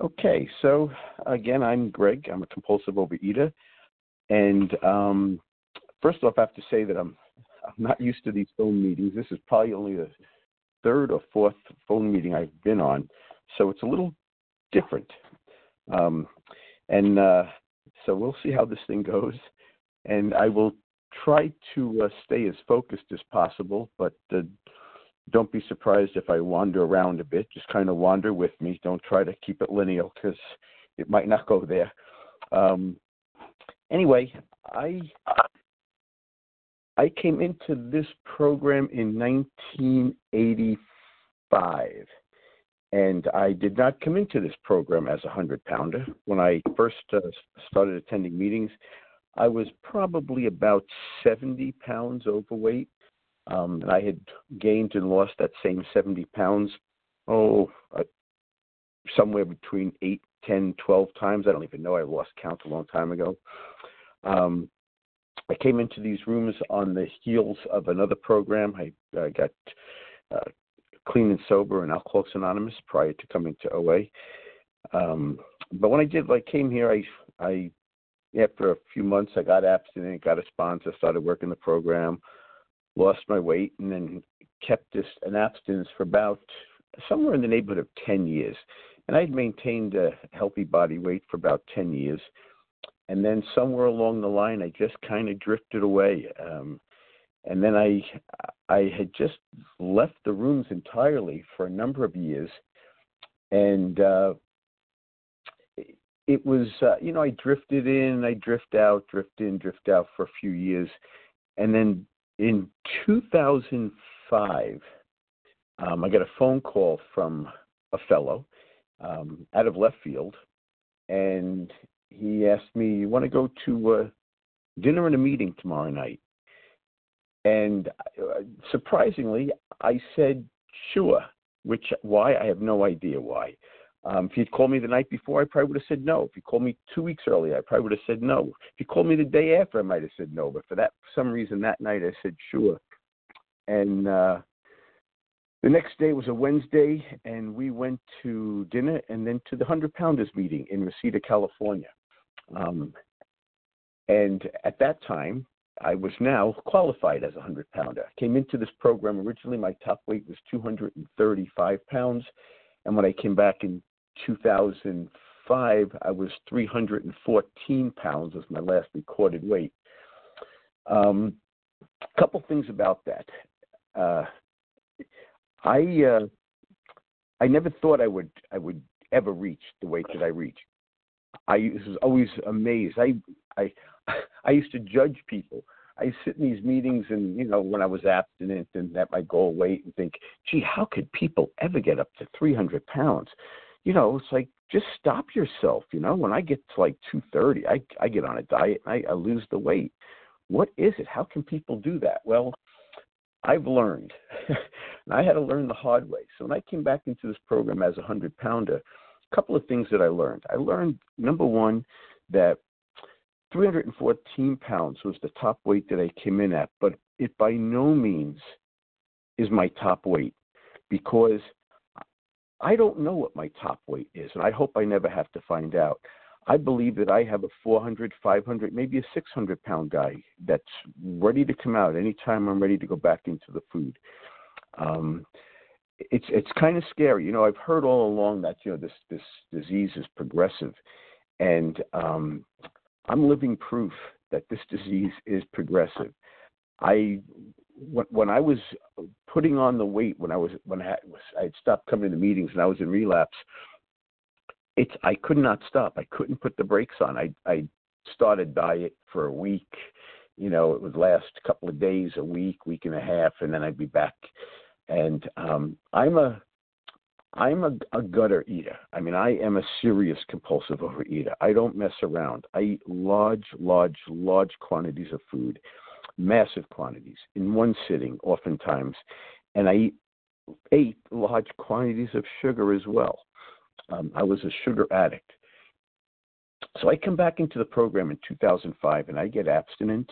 Okay, so again, I'm Greg. I'm a compulsive overeater, and um, first off, I have to say that I'm I'm not used to these phone meetings. This is probably only the third or fourth phone meeting I've been on, so it's a little different. Um, and uh, so we'll see how this thing goes, and I will try to uh, stay as focused as possible, but uh, don't be surprised if I wander around a bit. Just kind of wander with me. Don't try to keep it linear because it might not go there. Um, anyway, I I came into this program in 1985, and I did not come into this program as a hundred pounder. When I first uh, started attending meetings, I was probably about 70 pounds overweight um, and I had gained and lost that same 70 pounds, oh, uh, somewhere between 8, 10, 12 times. I don't even know. I lost count a long time ago. Um, I came into these rooms on the heels of another program. I uh, got uh, clean and sober and Alcoholics Anonymous prior to coming to OA. Um, but when I did, like, came here, I, I, after a few months, I got abstinent, got a sponsor, started working the program lost my weight, and then kept this an abstinence for about somewhere in the neighborhood of 10 years. And I'd maintained a healthy body weight for about 10 years. And then somewhere along the line, I just kind of drifted away. Um, and then I, I had just left the rooms entirely for a number of years. And uh, it was, uh, you know, I drifted in, I drift out, drift in, drift out for a few years. And then in 2005, um, I got a phone call from a fellow um, out of left field, and he asked me, "You want to go to uh, dinner and a meeting tomorrow night?" And uh, surprisingly, I said, "Sure." Which why I have no idea why. Um, if he'd called me the night before, I probably would have said no. If he called me two weeks earlier, I probably would have said no. If he called me the day after, I might have said no. But for that for some reason that night, I said sure. And uh, the next day was a Wednesday, and we went to dinner and then to the Hundred Pounders meeting in Reseda, California. Um, and at that time, I was now qualified as a hundred pounder. I came into this program originally. My top weight was 235 pounds, and when I came back in 2005, I was 314 pounds was my last recorded weight. Um, a couple things about that. Uh, I uh, I never thought I would I would ever reach the weight that I reached. I was always amazed. I I I used to judge people. I sit in these meetings and you know when I was abstinent and at my goal weight and think, gee, how could people ever get up to 300 pounds? You know, it's like just stop yourself. You know, when I get to like 230, I I get on a diet and I, I lose the weight. What is it? How can people do that? Well, I've learned, and I had to learn the hard way. So when I came back into this program as a hundred pounder, a couple of things that I learned. I learned number one that 314 pounds was the top weight that I came in at, but it by no means is my top weight because I don't know what my top weight is, and I hope I never have to find out. I believe that I have a 400, 500, maybe a 600 pound guy that's ready to come out anytime I'm ready to go back into the food. Um, it's it's kind of scary, you know. I've heard all along that you know this this disease is progressive, and um, I'm living proof that this disease is progressive. I when I was putting on the weight, when I was when I had stopped coming to meetings and I was in relapse, it's I could not stop. I couldn't put the brakes on. I I started diet for a week. You know, it would last a couple of days, a week, week and a half, and then I'd be back. And um, I'm a I'm a, a gutter eater. I mean, I am a serious compulsive overeater. I don't mess around. I eat large, large, large quantities of food massive quantities in one sitting, oftentimes, and I eat, ate large quantities of sugar as well. Um, I was a sugar addict. So I come back into the program in 2005 and I get abstinent.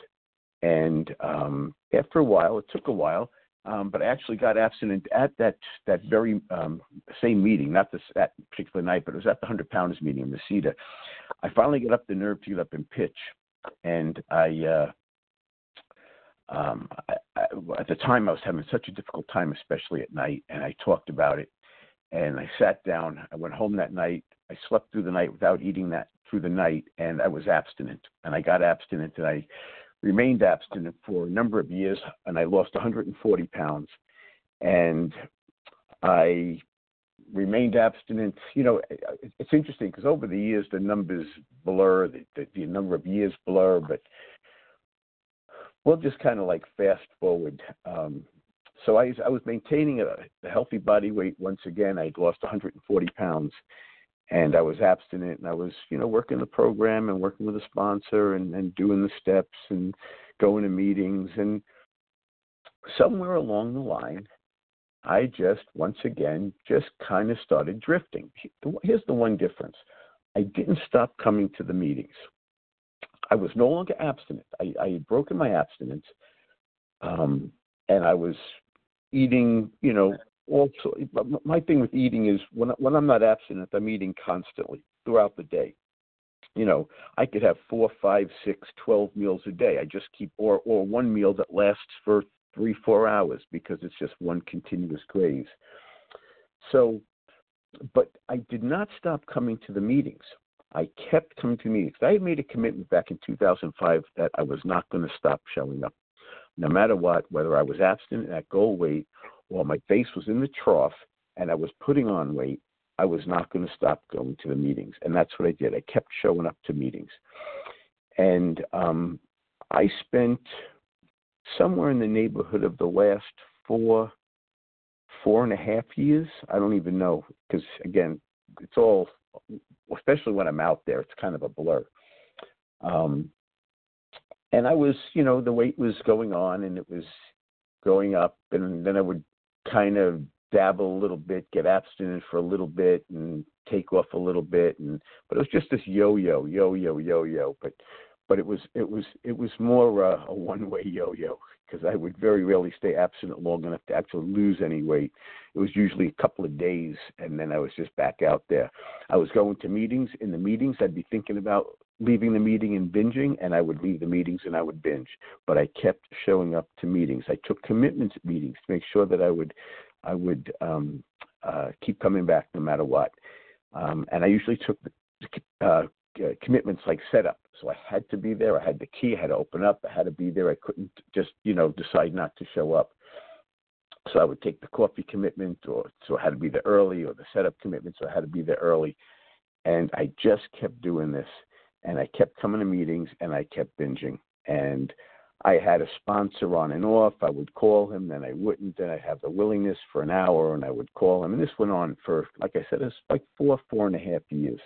And um, after a while, it took a while, um, but I actually got abstinent at that that very um, same meeting, not this that particular night, but it was at the Hundred Pounders meeting in Reseda. I finally got up the nerve to get up and pitch, and I. uh um, I, I, at the time, I was having such a difficult time, especially at night, and I talked about it. And I sat down. I went home that night. I slept through the night without eating that through the night, and I was abstinent. And I got abstinent, and I remained abstinent for a number of years, and I lost 140 pounds. And I remained abstinent. You know, it's interesting because over the years the numbers blur, the, the, the number of years blur, but we'll just kind of like fast forward. Um, so I, I was maintaining a, a healthy body weight once again. I'd lost 140 pounds, and I was abstinent, and I was, you know, working the program and working with a sponsor and, and doing the steps and going to meetings. And somewhere along the line, I just once again just kind of started drifting. Here's the one difference: I didn't stop coming to the meetings. I was no longer abstinent. I, I had broken my abstinence, um, and I was eating. You know, also my thing with eating is when when I'm not abstinent, I'm eating constantly throughout the day. You know, I could have four, five, six, twelve meals a day. I just keep or or one meal that lasts for three, four hours because it's just one continuous graze. So, but I did not stop coming to the meetings. I kept coming to meetings. I made a commitment back in 2005 that I was not going to stop showing up, no matter what, whether I was abstinent at goal weight or my face was in the trough and I was putting on weight. I was not going to stop going to the meetings, and that's what I did. I kept showing up to meetings, and um, I spent somewhere in the neighborhood of the last four, four and a half years. I don't even know because again, it's all especially when I'm out there, it's kind of a blur. Um, and I was, you know, the weight was going on and it was going up, and then I would kind of dabble a little bit, get abstinent for a little bit, and take off a little bit, and but it was just this yo-yo, yo-yo, yo-yo. But but it was it was it was more uh, a one-way yo-yo because I would very rarely stay absent long enough to actually lose any weight. It was usually a couple of days, and then I was just back out there. I was going to meetings. In the meetings, I'd be thinking about leaving the meeting and binging, and I would leave the meetings and I would binge. But I kept showing up to meetings. I took commitments at meetings to make sure that I would I would um, uh, keep coming back no matter what. Um, and I usually took the uh, commitments like setup so I had to be there. I had the key. I had to open up. I had to be there. I couldn't just, you know, decide not to show up. So I would take the coffee commitment, or so I had to be there early, or the setup commitment, so I had to be there early. And I just kept doing this, and I kept coming to meetings, and I kept binging. And I had a sponsor on and off. I would call him, then I wouldn't. Then I'd have the willingness for an hour, and I would call him. And this went on for, like I said, it's like four, four and a half years.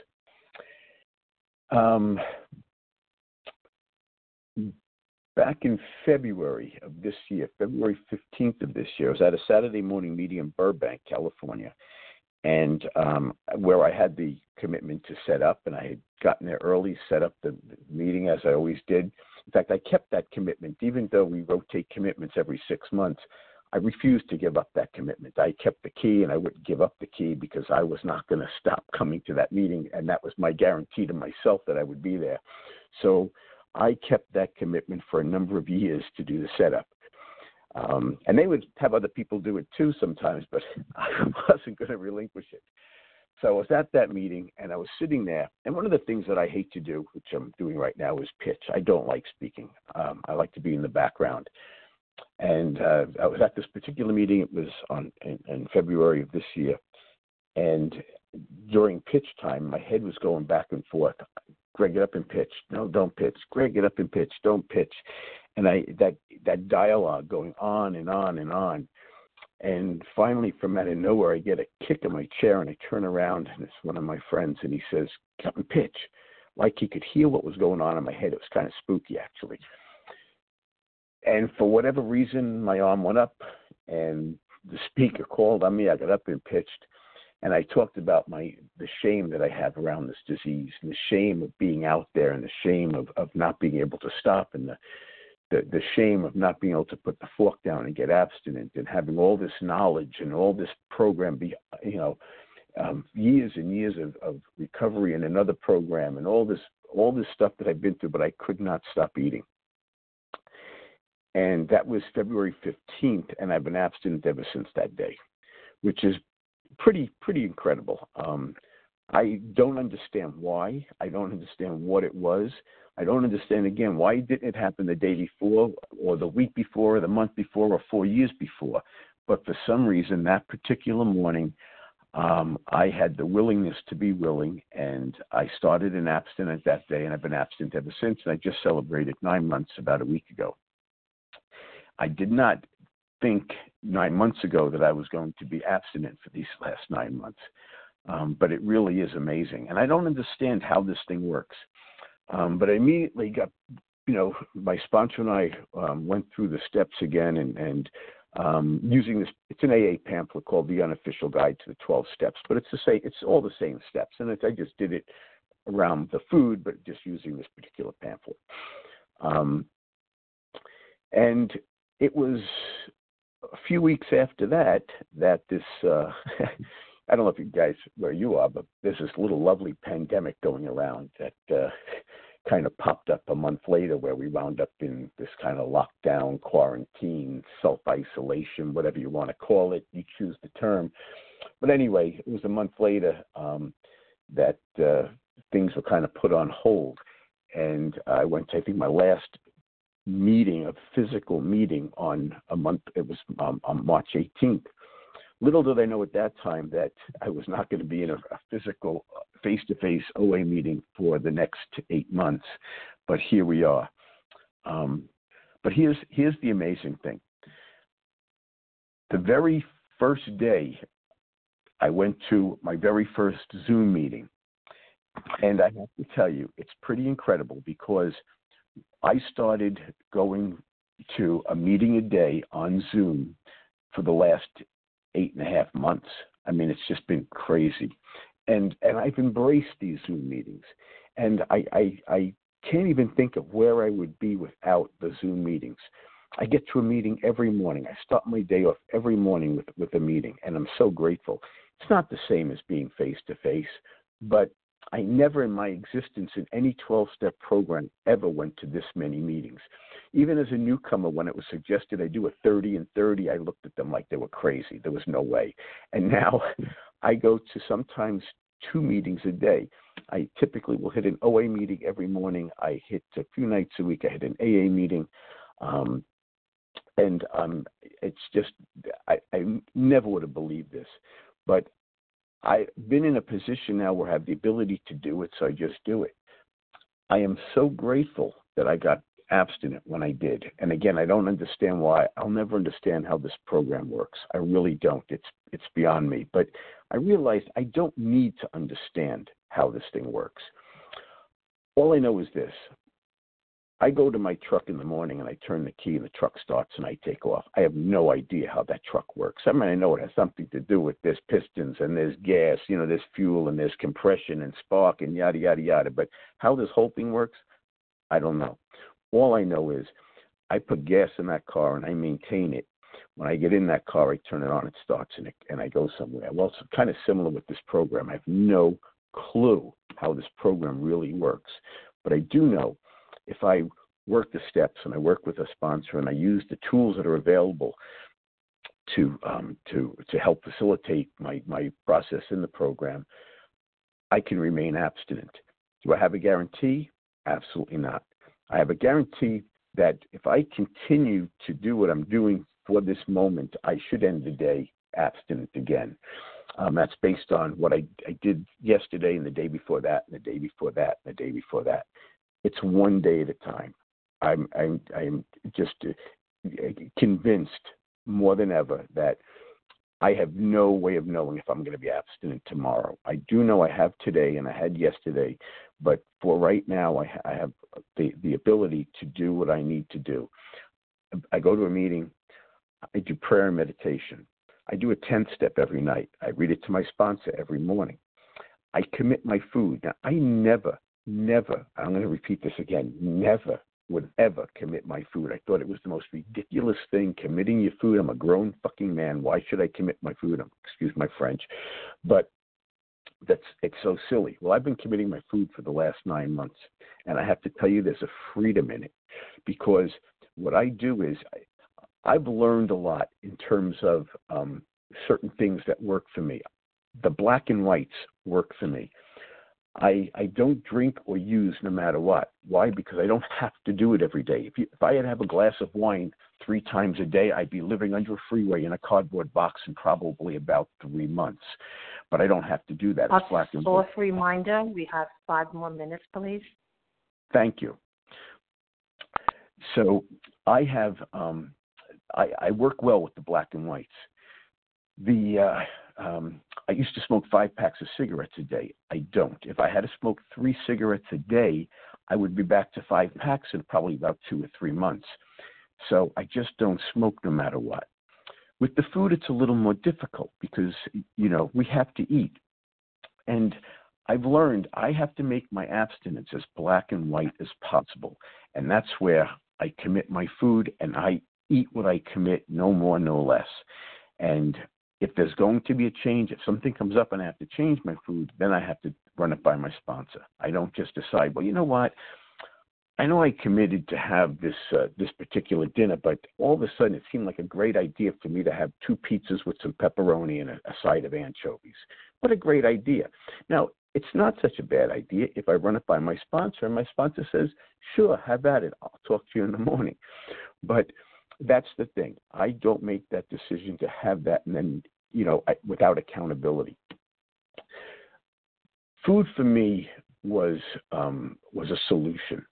Um, back in February of this year, February 15th of this year, I was at a Saturday morning meeting in Burbank, California, and um, where I had the commitment to set up, and I had gotten there early, set up the meeting as I always did. In fact, I kept that commitment, even though we rotate commitments every six months. I refused to give up that commitment. I kept the key and I wouldn't give up the key because I was not going to stop coming to that meeting. And that was my guarantee to myself that I would be there. So I kept that commitment for a number of years to do the setup. Um, and they would have other people do it too sometimes, but I wasn't going to relinquish it. So I was at that meeting and I was sitting there. And one of the things that I hate to do, which I'm doing right now, is pitch. I don't like speaking. Um, I like to be in the background. And uh, I was at this particular meeting. It was on in, in February of this year, and during pitch time, my head was going back and forth. Greg, get up and pitch. No, don't pitch. Greg, get up and pitch. Don't pitch. And I that that dialogue going on and on and on. And finally, from out of nowhere, I get a kick in my chair and I turn around and it's one of my friends and he says, "Come and pitch." Like he could hear what was going on in my head. It was kind of spooky, actually. And for whatever reason, my arm went up and the speaker called on me. I got up and pitched and I talked about my the shame that I have around this disease, and the shame of being out there, and the shame of of not being able to stop, and the the, the shame of not being able to put the fork down and get abstinent, and having all this knowledge and all this program be you know um, years and years of, of recovery and another program and all this all this stuff that I've been through, but I could not stop eating. And that was February 15th, and I've been abstinent ever since that day, which is pretty pretty incredible. Um, I don't understand why. I don't understand what it was. I don't understand again why didn't it happen the day before, or the week before, or the month before, or four years before. But for some reason, that particular morning, um, I had the willingness to be willing, and I started an abstinence that day, and I've been abstinent ever since. And I just celebrated nine months about a week ago. I did not think nine months ago that I was going to be abstinent for these last nine months. Um, but it really is amazing. And I don't understand how this thing works. Um, but I immediately got, you know, my sponsor and I um, went through the steps again and, and um, using this, it's an AA pamphlet called The Unofficial Guide to the 12 Steps, but it's the same, it's all the same steps. And I just did it around the food, but just using this particular pamphlet. Um, and it was a few weeks after that that this uh, I don't know if you guys where you are, but there's this little lovely pandemic going around that uh, kind of popped up a month later, where we wound up in this kind of lockdown, quarantine, self isolation, whatever you want to call it. You choose the term. But anyway, it was a month later um, that uh, things were kind of put on hold, and I went to I think my last meeting, a physical meeting on a month. It was um, on March 18th. Little did I know at that time that I was not going to be in a, a physical face to face OA meeting for the next eight months, but here we are. Um, but here's here's the amazing thing. The very first day I went to my very first Zoom meeting, and I have to tell you, it's pretty incredible because I started going to a meeting a day on Zoom for the last eight and a half months. I mean, it's just been crazy, and and I've embraced these Zoom meetings, and I I, I can't even think of where I would be without the Zoom meetings. I get to a meeting every morning. I start my day off every morning with with a meeting, and I'm so grateful. It's not the same as being face to face, but I never in my existence in any 12 step program ever went to this many meetings. Even as a newcomer, when it was suggested I do a 30 and 30, I looked at them like they were crazy. There was no way. And now I go to sometimes two meetings a day. I typically will hit an OA meeting every morning. I hit a few nights a week. I hit an AA meeting. Um, and um, it's just, I, I never would have believed this. But I've been in a position now where I have the ability to do it, so I just do it. I am so grateful that I got abstinent when I did. And again, I don't understand why. I'll never understand how this program works. I really don't. It's it's beyond me. But I realized I don't need to understand how this thing works. All I know is this. I go to my truck in the morning and I turn the key and the truck starts and I take off. I have no idea how that truck works. I mean, I know it has something to do with there's pistons and there's gas, you know, there's fuel and there's compression and spark and yada, yada, yada. But how this whole thing works, I don't know. All I know is I put gas in that car and I maintain it. When I get in that car, I turn it on, it starts, and, it, and I go somewhere. Well, it's kind of similar with this program. I have no clue how this program really works. But I do know if I work the steps and I work with a sponsor and I use the tools that are available to um, to to help facilitate my my process in the program, I can remain abstinent. Do I have a guarantee? Absolutely not. I have a guarantee that if I continue to do what I'm doing for this moment, I should end the day abstinent again. Um, that's based on what I, I did yesterday and the day before that and the day before that and the day before that. It's one day at a time. I'm I'm I'm just uh, convinced more than ever that I have no way of knowing if I'm going to be abstinent tomorrow. I do know I have today and I had yesterday, but for right now, I, I have the the ability to do what I need to do. I go to a meeting. I do prayer and meditation. I do a 10th step every night. I read it to my sponsor every morning. I commit my food. Now, I never, never, I'm going to repeat this again, never would ever commit my food. I thought it was the most ridiculous thing, committing your food. I'm a grown fucking man. Why should I commit my food? I'm, Excuse my French. But that's it's so silly. Well, I've been committing my food for the last nine months, and I have to tell you, there's a freedom in it because what I do is I, I've learned a lot in terms of um, certain things that work for me. The black and whites work for me. I I don't drink or use no matter what. Why? Because I don't have to do it every day. If you, if I had to have a glass of wine three times a day, I'd be living under a freeway in a cardboard box in probably about three months. But I don't have to do that. A black and fourth reminder: we have five more minutes, please. Thank you. So I have um, I, I work well with the black and whites. The uh, um, I used to smoke five packs of cigarettes a day. I don't. If I had to smoke three cigarettes a day, I would be back to five packs in probably about two or three months. So I just don't smoke no matter what. With the food, it's a little more difficult because, you know, we have to eat. And I've learned I have to make my abstinence as black and white as possible. And that's where I commit my food and I eat what I commit, no more, no less. And if there's going to be a change, if something comes up and I have to change my food, then I have to run it by my sponsor. I don't just decide, well, you know what? I know I committed to have this uh, this particular dinner, but all of a sudden it seemed like a great idea for me to have two pizzas with some pepperoni and a, a side of anchovies. What a great idea! Now it's not such a bad idea if I run it by my sponsor and my sponsor says, "Sure, have at it. I'll talk to you in the morning." But that's the thing. I don't make that decision to have that and then, you know, without accountability. Food for me was um, was a solution.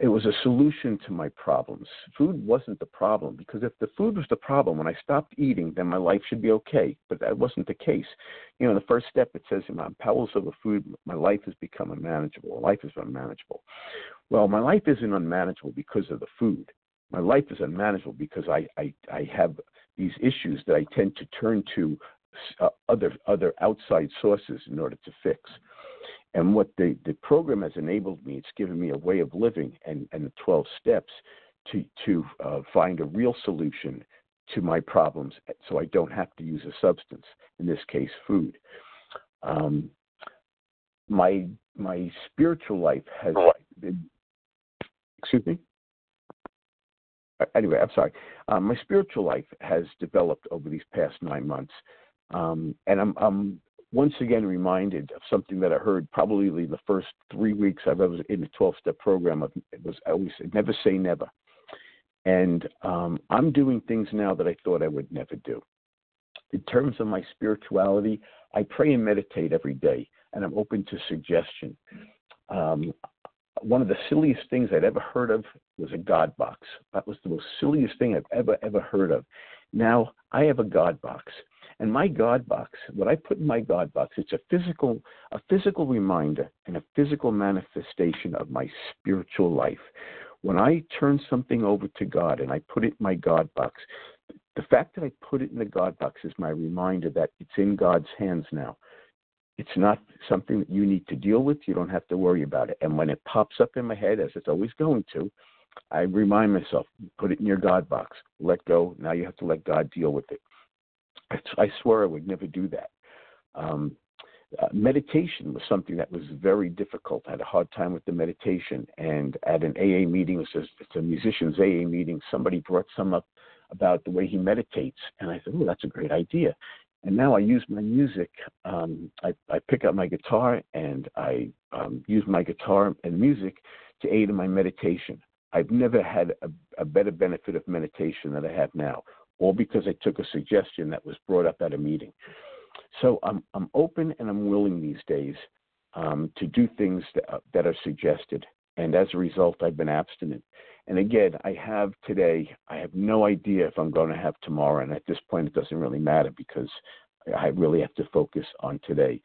It was a solution to my problems. Food wasn't the problem because if the food was the problem, when I stopped eating, then my life should be okay. But that wasn't the case. You know, the first step it says in my powers of the food, my life has become unmanageable. Life is unmanageable. Well, my life isn't unmanageable because of the food my life is unmanageable because I, I, I have these issues that I tend to turn to uh, other other outside sources in order to fix. And what the, the program has enabled me, it's given me a way of living and, and the 12 steps to, to uh, find a real solution to my problems so I don't have to use a substance, in this case, food. Um, my, my spiritual life has been, excuse me? Anyway, I'm sorry. Um, my spiritual life has developed over these past nine months, um, and I'm, I'm once again reminded of something that I heard probably the first three weeks I've ever in the 12-step program. It was always never say never, and um, I'm doing things now that I thought I would never do. In terms of my spirituality, I pray and meditate every day, and I'm open to suggestion. Um, one of the silliest things I'd ever heard of was a God box. That was the most silliest thing I've ever, ever heard of. Now, I have a God box. And my God box, what I put in my God box, it's a physical, a physical reminder and a physical manifestation of my spiritual life. When I turn something over to God and I put it in my God box, the fact that I put it in the God box is my reminder that it's in God's hands now. It's not something that you need to deal with. You don't have to worry about it. And when it pops up in my head, as it's always going to, I remind myself, put it in your God box, let go. Now you have to let God deal with it. I, swear I would never do that. Um, uh, meditation was something that was very difficult. I had a hard time with the meditation. And at an AA meeting, was it's a musician's AA meeting, somebody brought some up about the way he meditates. And I said, oh, that's a great idea. And now I use my music. Um, I, I pick up my guitar and I um, use my guitar and music to aid in my meditation. I've never had a, a better benefit of meditation than I have now, all because I took a suggestion that was brought up at a meeting. So I'm I'm open and I'm willing these days um, to do things that, uh, that are suggested, and as a result, I've been abstinent. And again, I have today. I have no idea if I'm going to have tomorrow, and at this point, it doesn't really matter because I really have to focus on today.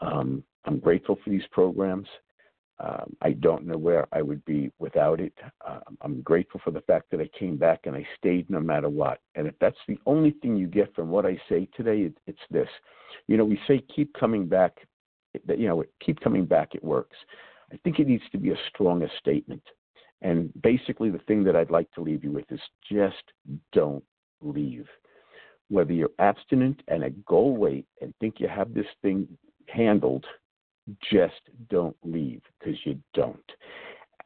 Um, I'm grateful for these programs. Um, I don't know where I would be without it. Um, I'm grateful for the fact that I came back and I stayed no matter what. And if that's the only thing you get from what I say today, it, it's this. You know, we say keep coming back. That you know, keep coming back. It works. I think it needs to be a stronger statement. And basically, the thing that I'd like to leave you with is just don't leave. Whether you're abstinent and a goal weight and think you have this thing handled, just don't leave because you don't.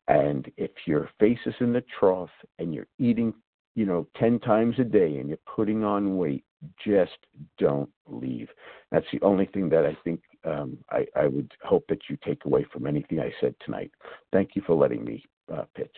And if your face is in the trough and you're eating, you know, 10 times a day and you're putting on weight, just don't leave. That's the only thing that I think um, I, I, would hope that you take away from anything I said tonight. Thank you for letting me uh, pitch.